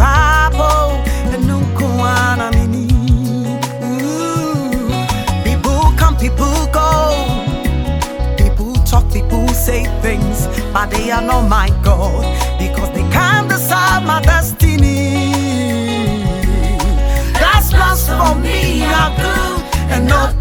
papo nuku anamini People come, people go. People talk, people say things But they are not my God Because they can't decide my destiny. That's plans for me I good and not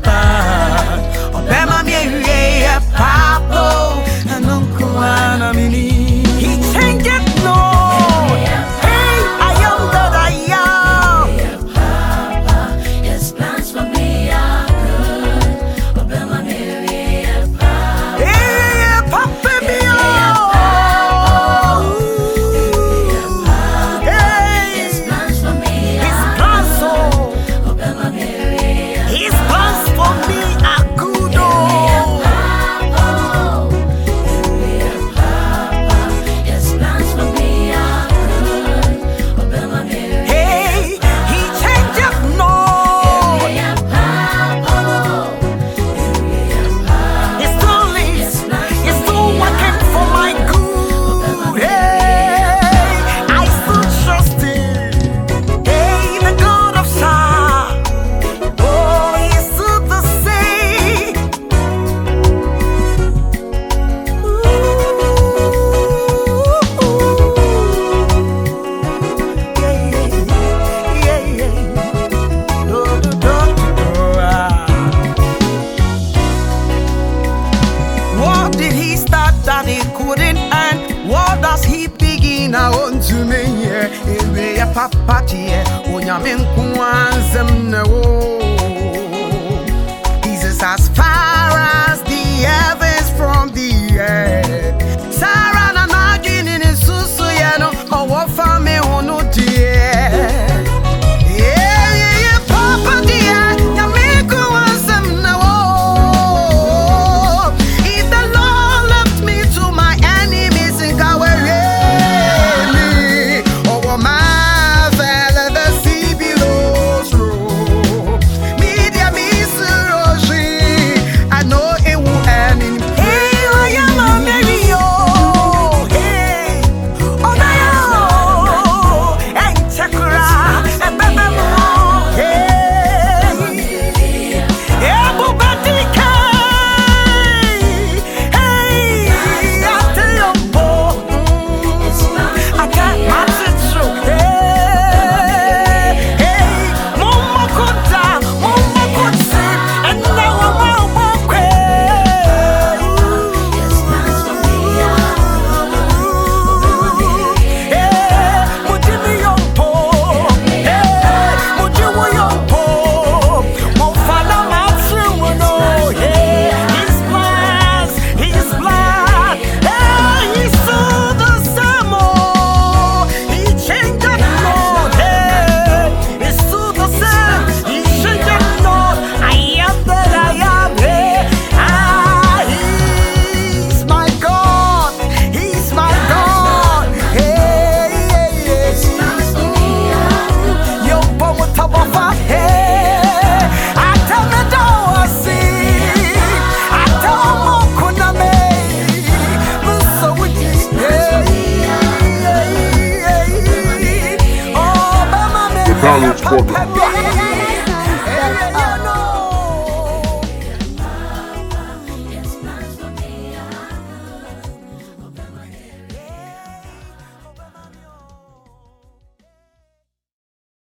na ontumi yɛ ewe yɛ papa deɛ onyame nko ansɛm na wo jesus as far 过敏。